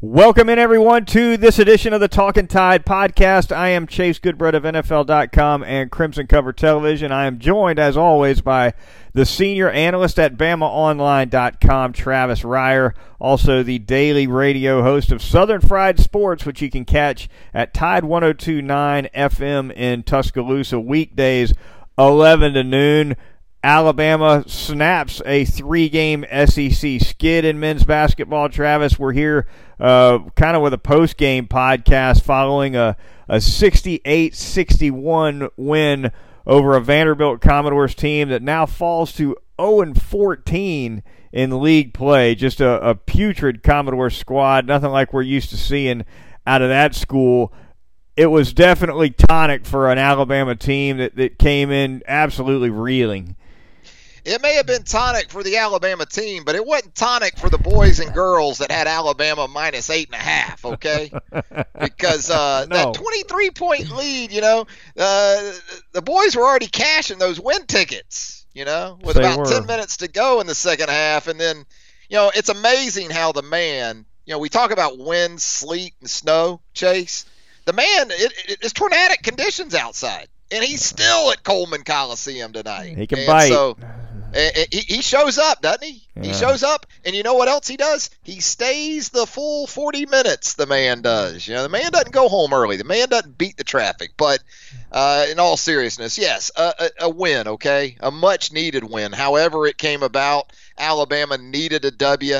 Welcome in, everyone, to this edition of the Talking Tide podcast. I am Chase Goodbread of NFL.com and Crimson Cover Television. I am joined, as always, by the senior analyst at BamaOnline.com, Travis Reier, also the daily radio host of Southern Fried Sports, which you can catch at Tide 1029 FM in Tuscaloosa weekdays, 11 to noon. Alabama snaps a three game SEC skid in men's basketball. Travis, we're here uh, kind of with a post game podcast following a, a 68 61 win over a Vanderbilt Commodores team that now falls to 0 14 in league play. Just a, a putrid Commodore squad, nothing like we're used to seeing out of that school it was definitely tonic for an Alabama team that, that came in absolutely reeling. It may have been tonic for the Alabama team, but it wasn't tonic for the boys and girls that had Alabama minus eight and a half. Okay, because uh, no. that 23 point lead, you know, uh, the boys were already cashing those win tickets. You know, with they about were. 10 minutes to go in the second half, and then, you know, it's amazing how the man. You know, we talk about wind, sleet, and snow. Chase, the man, it, it, it's tornadic conditions outside and he's still at Coleman Coliseum tonight. He can and bite. So he shows up, doesn't he? Yeah. He shows up, and you know what else he does? He stays the full 40 minutes. The man does. You know, the man doesn't go home early. The man doesn't beat the traffic. But uh, in all seriousness, yes, a, a, a win. Okay, a much needed win. However, it came about. Alabama needed a W.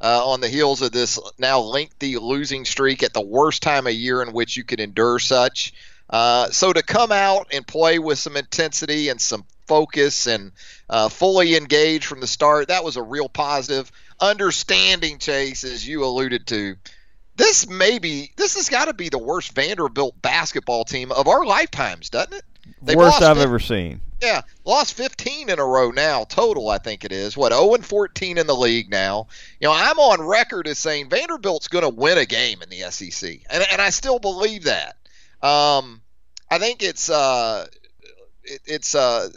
Uh, on the heels of this now lengthy losing streak at the worst time of year in which you could endure such. Uh, so to come out and play with some intensity and some focus and uh, fully engaged from the start, that was a real positive. Understanding Chase, as you alluded to, this maybe this has got to be the worst Vanderbilt basketball team of our lifetimes, doesn't it? They've worst I've 15, ever seen. Yeah, lost 15 in a row now total. I think it is what 0 and 14 in the league now. You know, I'm on record as saying Vanderbilt's going to win a game in the SEC, and, and I still believe that. Um, I think it's uh, it, it's uh,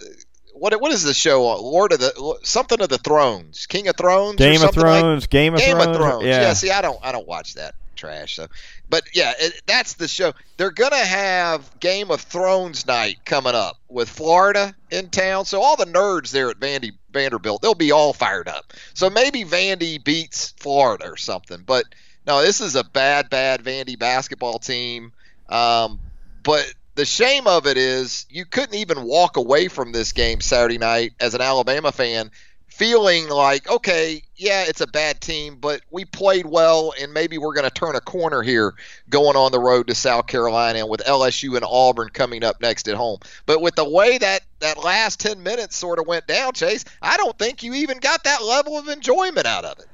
what what is the show? Lord of the something of the Thrones, King of Thrones, Game of Thrones, like, Game of Game Thrones. of Thrones. Yeah. yeah. See, I don't I don't watch that trash. So, but yeah, it, that's the show. They're gonna have Game of Thrones night coming up with Florida in town. So all the nerds there at Vandy Vanderbilt, they'll be all fired up. So maybe Vandy beats Florida or something. But no, this is a bad, bad Vandy basketball team. Um, but the shame of it is you couldn't even walk away from this game Saturday night as an Alabama fan feeling like, okay, yeah, it's a bad team, but we played well and maybe we're going to turn a corner here going on the road to South Carolina with LSU and Auburn coming up next at home. But with the way that that last 10 minutes sort of went down, Chase, I don't think you even got that level of enjoyment out of it.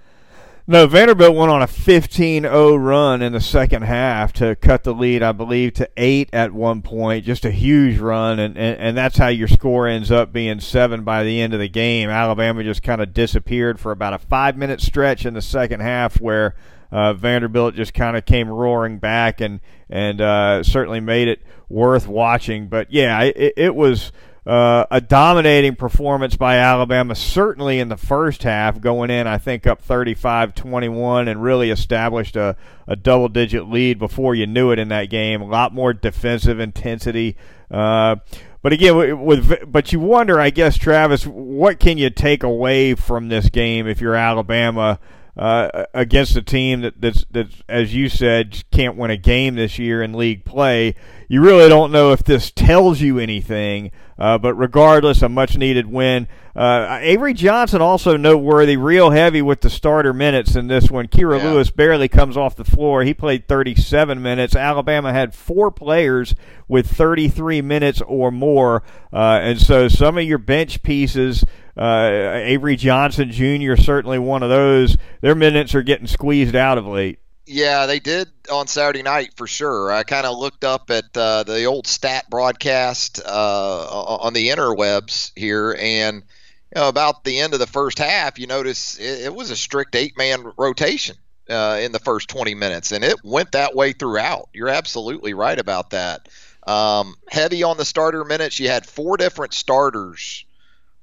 No, Vanderbilt went on a 15-0 run in the second half to cut the lead, I believe, to eight at one point. Just a huge run, and, and, and that's how your score ends up being seven by the end of the game. Alabama just kind of disappeared for about a five-minute stretch in the second half where uh, Vanderbilt just kind of came roaring back and and uh, certainly made it worth watching. But yeah, it, it was – uh, a dominating performance by Alabama, certainly in the first half, going in, I think, up 35 21 and really established a, a double digit lead before you knew it in that game. A lot more defensive intensity. Uh, but again, with but you wonder, I guess, Travis, what can you take away from this game if you're Alabama? Uh, against a team that, that's, that's, as you said, can't win a game this year in league play. You really don't know if this tells you anything, uh, but regardless, a much needed win. Uh, Avery Johnson also noteworthy, real heavy with the starter minutes in this one. Kira yeah. Lewis barely comes off the floor. He played 37 minutes. Alabama had four players with 33 minutes or more, uh, and so some of your bench pieces. Uh, Avery Johnson Jr. certainly one of those. Their minutes are getting squeezed out of late. Yeah, they did on Saturday night for sure. I kind of looked up at uh, the old stat broadcast uh, on the interwebs here, and you know, about the end of the first half, you notice it, it was a strict eight-man rotation uh, in the first 20 minutes, and it went that way throughout. You're absolutely right about that. Um, heavy on the starter minutes. You had four different starters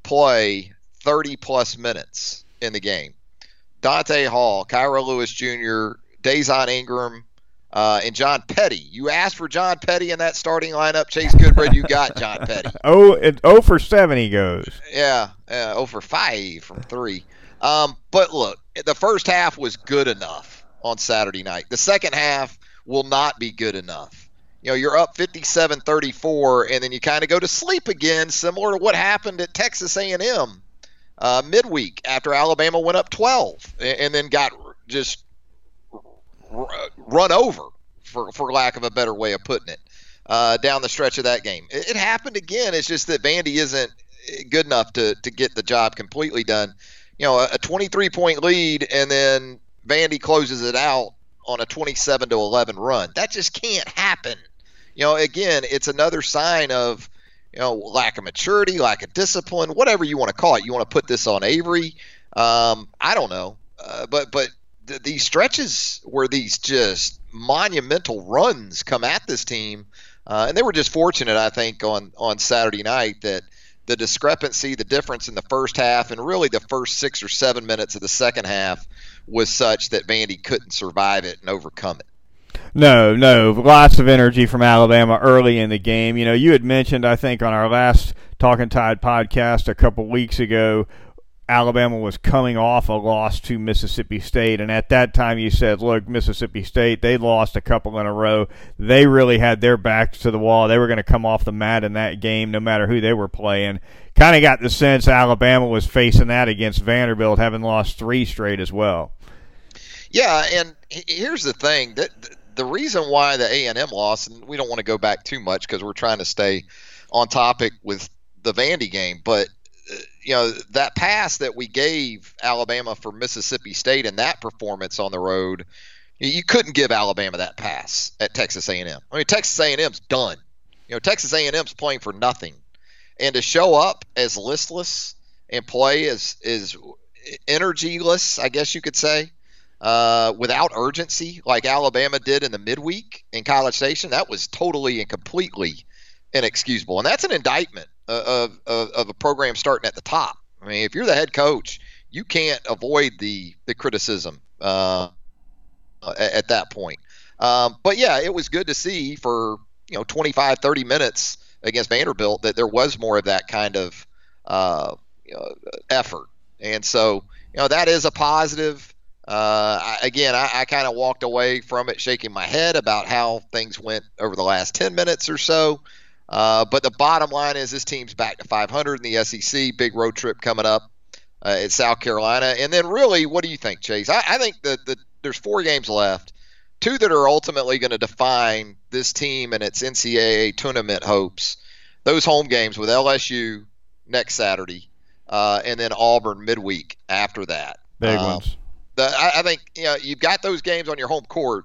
play 30 plus minutes in the game. Donta Hall, Kira Lewis Jr., Dazon Ingram, uh, and John Petty. You asked for John Petty in that starting lineup. Chase Goodbread, you got John Petty. oh, it, oh for seven he goes. Yeah, uh, oh for five from three. Um, but look, the first half was good enough on Saturday night. The second half will not be good enough. You know, you're up 57-34, and then you kind of go to sleep again, similar to what happened at Texas A&M uh, midweek after Alabama went up 12, and, and then got just run over, for, for lack of a better way of putting it, uh, down the stretch of that game. It, it, happened again. It's just that Vandy isn't good enough to, to get the job completely done. You know, a, a 23 point lead, and then Vandy closes it out on a 27 to 11 run. That just can't happen. You know, again, it's another sign of you know lack of maturity, lack of discipline, whatever you want to call it. You want to put this on Avery? Um, I don't know, uh, but but th- these stretches where these just monumental runs come at this team, uh, and they were just fortunate, I think, on on Saturday night that the discrepancy, the difference in the first half, and really the first six or seven minutes of the second half was such that Vandy couldn't survive it and overcome it. No, no, lots of energy from Alabama early in the game. You know, you had mentioned, I think, on our last Talking Tide podcast a couple weeks ago Alabama was coming off a loss to Mississippi State. And at that time, you said, look, Mississippi State, they lost a couple in a row. They really had their backs to the wall. They were going to come off the mat in that game no matter who they were playing. Kind of got the sense Alabama was facing that against Vanderbilt, having lost three straight as well. Yeah, and here's the thing that the reason why the A&M lost, and we don't want to go back too much because we're trying to stay on topic with the Vandy game, but you know that pass that we gave Alabama for Mississippi State and that performance on the road, you couldn't give Alabama that pass at Texas A&M. I mean, Texas A&M's done. You know, Texas A&M's playing for nothing, and to show up as listless and play as is energyless, I guess you could say, uh, without urgency, like Alabama did in the midweek in College Station, that was totally and completely inexcusable, and that's an indictment of, of, of a program starting at the top. I mean, if you're the head coach, you can't avoid the the criticism uh, at, at, that point. Um, but yeah, it was good to see for you know 25, 30 minutes against Vanderbilt that there was more of that kind of uh, you know, effort, and so you know that is a positive. Uh, I, again, I, I kind of walked away from it shaking my head about how things went over the last 10 minutes or so. Uh, but the bottom line is this team's back to 500 in the SEC. Big road trip coming up uh, at South Carolina. And then, really, what do you think, Chase? I, I think that the, there's four games left, two that are ultimately going to define this team and its NCAA tournament hopes. Those home games with LSU next Saturday, uh, and then Auburn midweek after that. Big um, ones. The, I, I think you know you've got those games on your home court.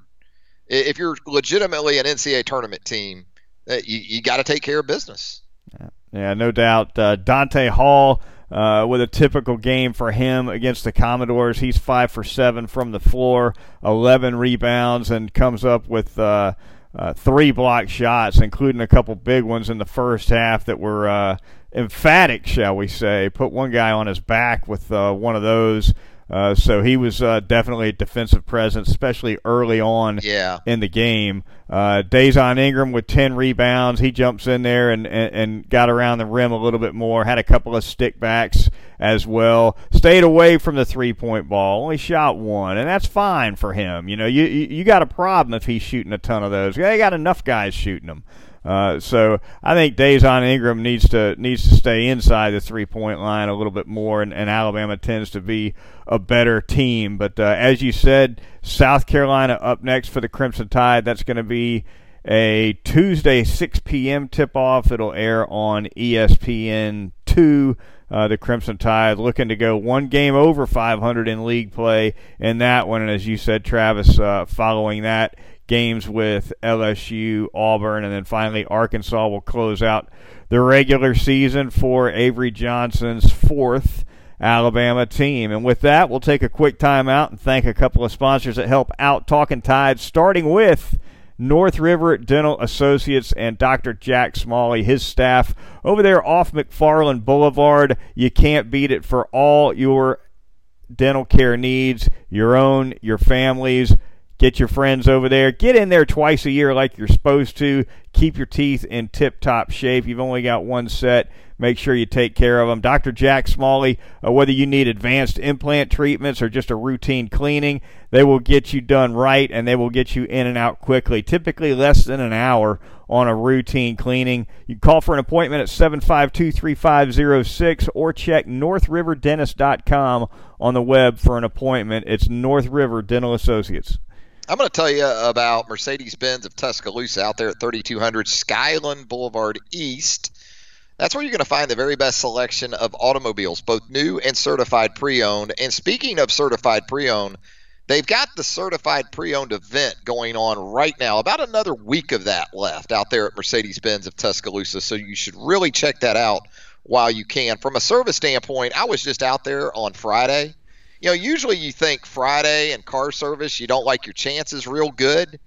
If you're legitimately an NCAA tournament team, you, you got to take care of business. Yeah, yeah no doubt. Uh, Donta Hall. Uh, with a typical game for him against the Commodores. He's five for seven from the floor, 11 rebounds, and comes up with uh, uh, three block shots, including a couple big ones in the first half that were uh, emphatic, shall we say. Put one guy on his back with uh, one of those. Uh, so he was uh, definitely a defensive presence, especially early on yeah. in the game. Uh, Dazon Ingram with 10 rebounds. He jumps in there and, and, and, got around the rim a little bit more. Had a couple of stickbacks as well. Stayed away from the three point ball. Only shot one, and that's fine for him. You know, you, you, you got a problem if he's shooting a ton of those. They got enough guys shooting them. Uh, so I think Dazon Ingram needs to needs to stay inside the three point line a little bit more, and, and Alabama tends to be a better team. But uh, as you said, South Carolina up next for the Crimson Tide. That's going to be a Tuesday 6 p.m. tip off. It'll air on ESPN two. Uh, the Crimson Tide looking to go one game over 500 in league play in that one, and as you said, Travis, uh, following that games with LSU, Auburn, and then finally Arkansas will close out the regular season for Avery Johnson's fourth Alabama team. And with that, we'll take a quick timeout and thank a couple of sponsors that help out Talking Tide, starting with North River Dental Associates and Dr. Jack Smalley, his staff over there off McFarland Boulevard. You can't beat it for all your dental care needs, your own, your family's Get your friends over there. Get in there twice a year like you're supposed to. Keep your teeth in tip top shape. You've only got one set. Make sure you take care of them. Dr. Jack Smalley, uh, whether you need advanced implant treatments or just a routine cleaning, they will get you done right and they will get you in and out quickly. Typically less than an hour on a routine cleaning. You call for an appointment at 752 3506 or check northriverdentist.com on the web for an appointment. It's North River Dental Associates. I'm going to tell you about Mercedes Benz of Tuscaloosa out there at 3200 Skyland Boulevard East. That's where you're going to find the very best selection of automobiles, both new and certified pre owned. And speaking of certified pre owned, they've got the certified pre owned event going on right now. About another week of that left out there at Mercedes Benz of Tuscaloosa. So you should really check that out while you can. From a service standpoint, I was just out there on Friday you know, usually you think Friday and car service, you don't like your chances real good.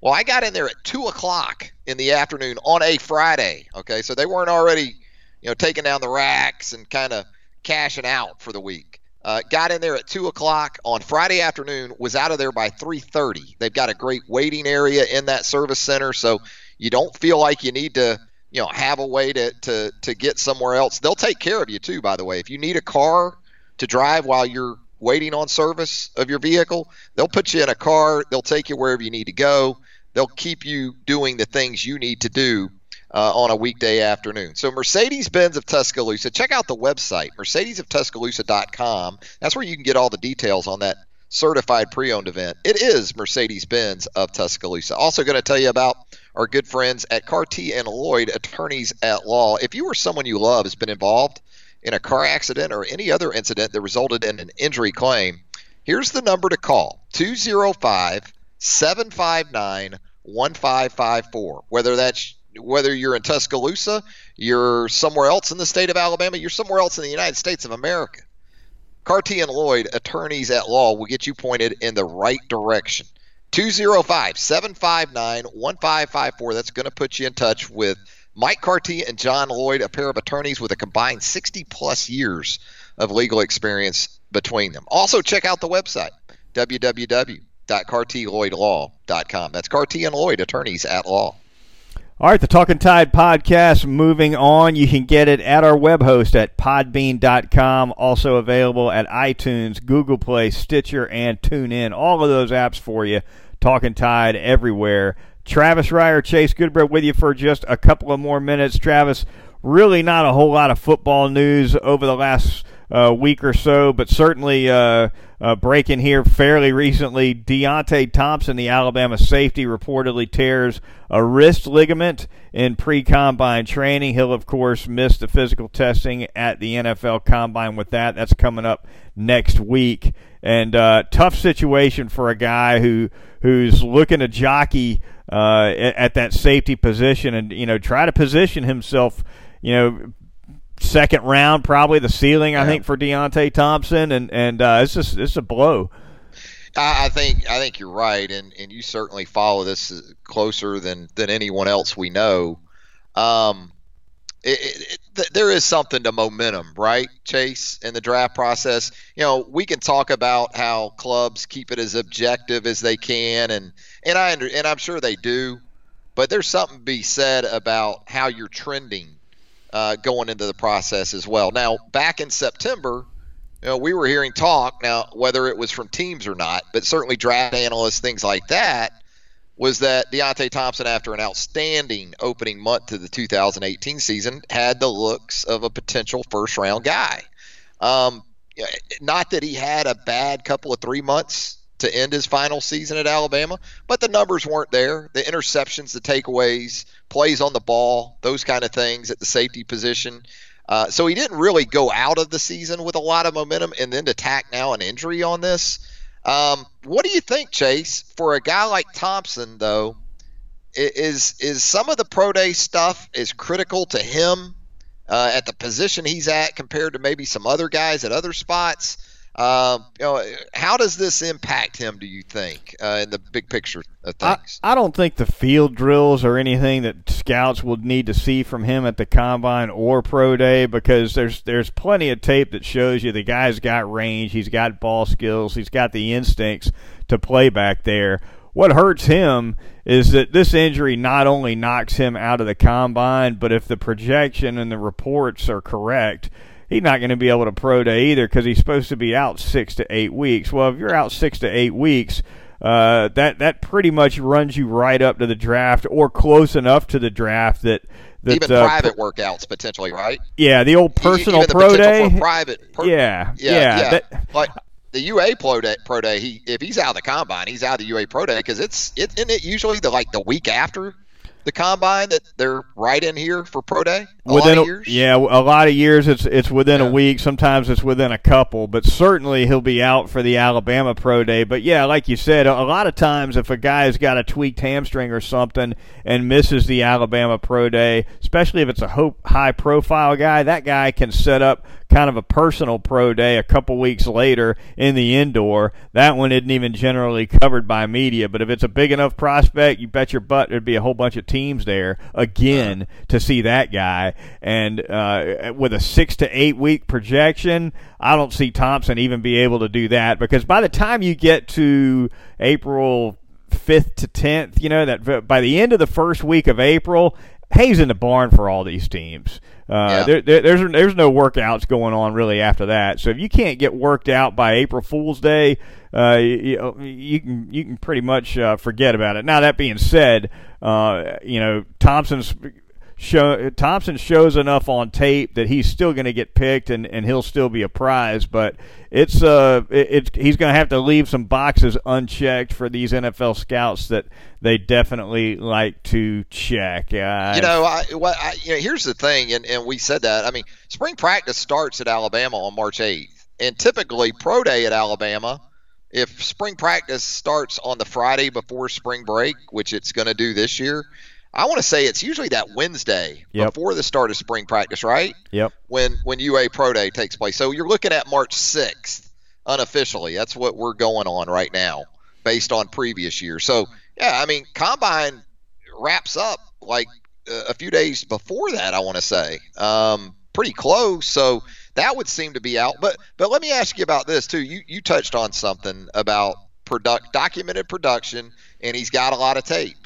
Well, I got in there at two o'clock in the afternoon on a Friday. Okay, so they weren't already, you know, taking down the racks and kind of cashing out for the week. Uh, got in there at two o'clock on Friday afternoon. Was out of there by three thirty. They've got a great waiting area in that service center, so you don't feel like you need to, you know, have a way to to to get somewhere else. They'll take care of you too. By the way, if you need a car to drive while you're waiting on service of your vehicle, they'll put you in a car, they'll take you wherever you need to go, they'll keep you doing the things you need to do uh, on a weekday afternoon. So, Mercedes Benz of Tuscaloosa, check out the website, mercedesoftuscaloosa.com. That's where you can get all the details on that certified pre owned event. It is Mercedes Benz of Tuscaloosa. Also, going to tell you about our good friends at Carty and Lloyd, attorneys at law. If you or someone you love has been involved in a car accident or any other incident that resulted in an injury claim, here's the number to call 205 759 1554. Whether that's whether you're in Tuscaloosa, you're somewhere else in the state of Alabama, you're somewhere else in the United States of America. Carty and Lloyd, attorneys at law, will get you pointed in the right direction. 205 759 1554. That's going to put you in touch with Mike Carty and John Lloyd, a pair of attorneys with a combined 60 plus years of legal experience between them. Also, check out the website, www.cartylloydlaw.com. That's Carty and Lloyd, attorneys at law. All right, the Talking Tide podcast moving on. You can get it at our web host at podbean.com. Also available at iTunes, Google Play, Stitcher, and TuneIn. All of those apps for you. Talking Tide everywhere. Travis Reier, Chase Goodbread with you for just a couple of more minutes. Travis, really not a whole lot of football news over the last uh, week or so, but certainly uh, uh, breaking here fairly recently. Deionte Thompson, the Alabama safety, reportedly tears a wrist ligament in pre combine training. He'll, of course, miss the physical testing at the NFL combine with that. That's coming up next week. And uh, tough situation for a guy who who's looking to jockey uh, at, at that safety position and you know try to position himself you know second round probably the ceiling I think for Deionte Thompson and and uh, it's just it's a blow. I, think I think you're right, and, and you certainly follow this closer than than anyone else we know. Um, it, it, there is something to momentum, right, Chase, in the draft process. You know, we can talk about how clubs keep it as objective as they can, and and I and I'm sure they do, but there's something to be said about how you're trending uh, going into the process as well. Now, back in September, you know, we were hearing talk now, whether it was from teams or not, but certainly draft analysts, things like that was that Deionte Thompson, after an outstanding opening month to the 2018 season, had the looks of a potential first round guy. Um, not that he had a bad couple of three months to end his final season at Alabama, but the numbers weren't there. The interceptions, the takeaways, plays on the ball, those kind of things at the safety position. Uh, so he didn't really go out of the season with a lot of momentum, and then to tack now an injury on this um, what do you think, Chase? For a guy like Thompson, though, is is some of the pro day stuff is critical to him uh, at the position he's at compared to maybe some other guys at other spots? Um, you know, how does this impact him? Do you think uh, in the big picture of things? I, I don't think the field drills or anything that scouts would need to see from him at the combine or pro day because there's there's plenty of tape that shows you the guy's got range, he's got ball skills, he's got the instincts to play back there. What hurts him is that this injury not only knocks him out of the combine, but if the projection and the reports are correct he's not going to be able to pro day either because he's supposed to be out six to eight weeks. Well, if you're out six to eight weeks, uh, that that pretty much runs you right up to the draft or close enough to the draft that. that even uh, private workouts potentially, right? Yeah, the old personal even the pro day. Private. Per, yeah, yeah, yeah. yeah. that- like the UA pro day, pro day. He if he's out of the combine, he's out of the UA pro day because it's it isn't it usually the like the week after the combine that they're right in here for pro day. A within lot of years. yeah, a lot of years it's it's within a week. Sometimes it's within a couple, but certainly he'll be out for the Alabama pro day. But yeah, like you said, a, lot of times if a guy's got a tweaked hamstring or something and misses the Alabama pro day, especially if it's a ho- high profile guy, that guy can set up kind of a personal pro day a couple weeks later in the indoor. That one isn't even generally covered by media, but if it's a big enough prospect, you bet your butt there'd be a whole bunch of teams there again to see that guy. And uh, with a six to eight week projection, I don't see Thompson even be able to do that because by the time you get to April fifth to tenth, you know that by the end of the first week of April, Hayes in the barn for all these teams. Uh, Yeah. there, there, there's there's no workouts going on really after that. So if you can't get worked out by April Fool's Day, uh, you, you can you can pretty much uh, forget about it. Now that being said, uh, you know Thompson's show Thompson shows enough on tape that he's still going to get picked and, and he'll still be a prize. But it's uh it, it's he's going to have to leave some boxes unchecked for these NFL scouts that they definitely like to check. Uh, You know, I, what, I, you know, here's the thing, and, and we said that. I mean, spring practice starts at Alabama on March 8th, and typically pro day at Alabama. If spring practice starts on the Friday before spring break, which it's going to do this year, I want to say it's usually that Wednesday Yep. before the start of spring practice, right? Yep. When when UA Pro Day takes place. So you're looking at March 6th unofficially. That's what we're going on right now, based on previous years. So yeah, I mean, combine wraps up like uh, a few days before that. I want to say, um, pretty close. So that would seem to be out. But but let me ask you about this too. You you touched on something about product documented production, and he's got a lot of tape.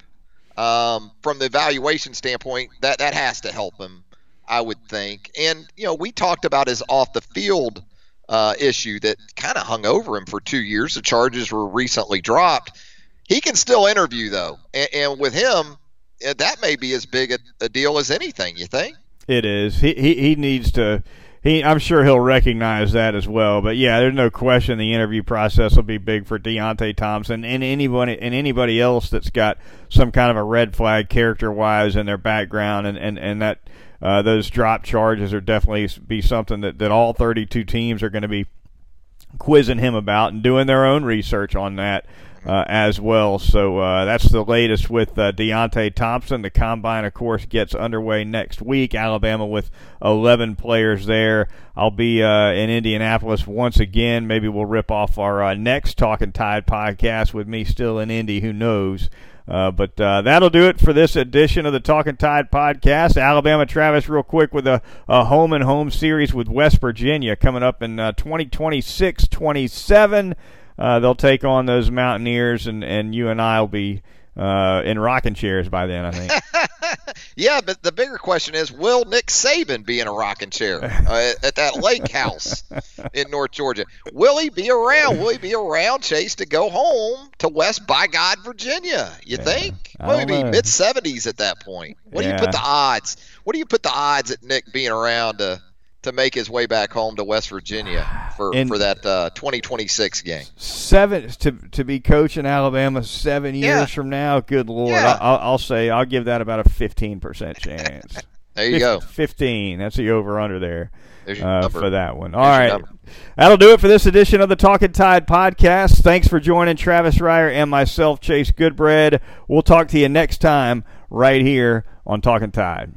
Um, from the evaluation standpoint, that that has to help him, I would think. And you know, we talked about his off the field uh, issue that kind of hung over him for two years. The charges were recently dropped. He can still interview though, and, and with him, uh, that may be as big a, a deal as anything. You think? It is. He he, he needs to. He, I'm sure he'll recognize that as well. But yeah, there's no question the interview process will be big for Deionte Thompson and anybody and anybody else that's got some kind of a red flag character wise in their background, and and and that uh, those drop charges are definitely be something that that all 32 teams are going to be quizzing him about and doing their own research on that uh, as well. So uh, that's the latest with uh, Deionte Thompson. The combine, of course, gets underway next week. Alabama with 11 players there. I'll be uh, in Indianapolis once again. Maybe we'll rip off our uh, next Talking Tide podcast with me still in Indy. Who knows? Uh, but uh, that'll do it for this edition of the Talking Tide podcast. Alabama Travis, real quick, with a, a home and home series with West Virginia coming up in uh, 2026 27. Uh, they'll take on those Mountaineers, and, and you and I will be uh, in rocking chairs by then, I think. yeah, but the bigger question is, will Nick Saban be in a rocking chair uh, at that lake house in North Georgia? Will he be around? Will he be around, Chase, to go home to West by God, Virginia? You Yeah, think? Will he be mid seventies at that point? What do you put the odds? What do you put the odds at Nick being around to to make his way back home to West Virginia for, And- for that uh, 2026 game? seven to to be coaching Alabama seven years Yeah. from now. Good lord, Yeah. I'll, I'll say I'll give that about a fifteen percent chance. There you go. Fifteen. That's the over under there. Uh, for that one. All right. That'll do it for this edition of the Talking Tide podcast. Thanks for joining Travis Reier and myself, Chase Goodbread. We'll talk to you next time right here on Talking Tide.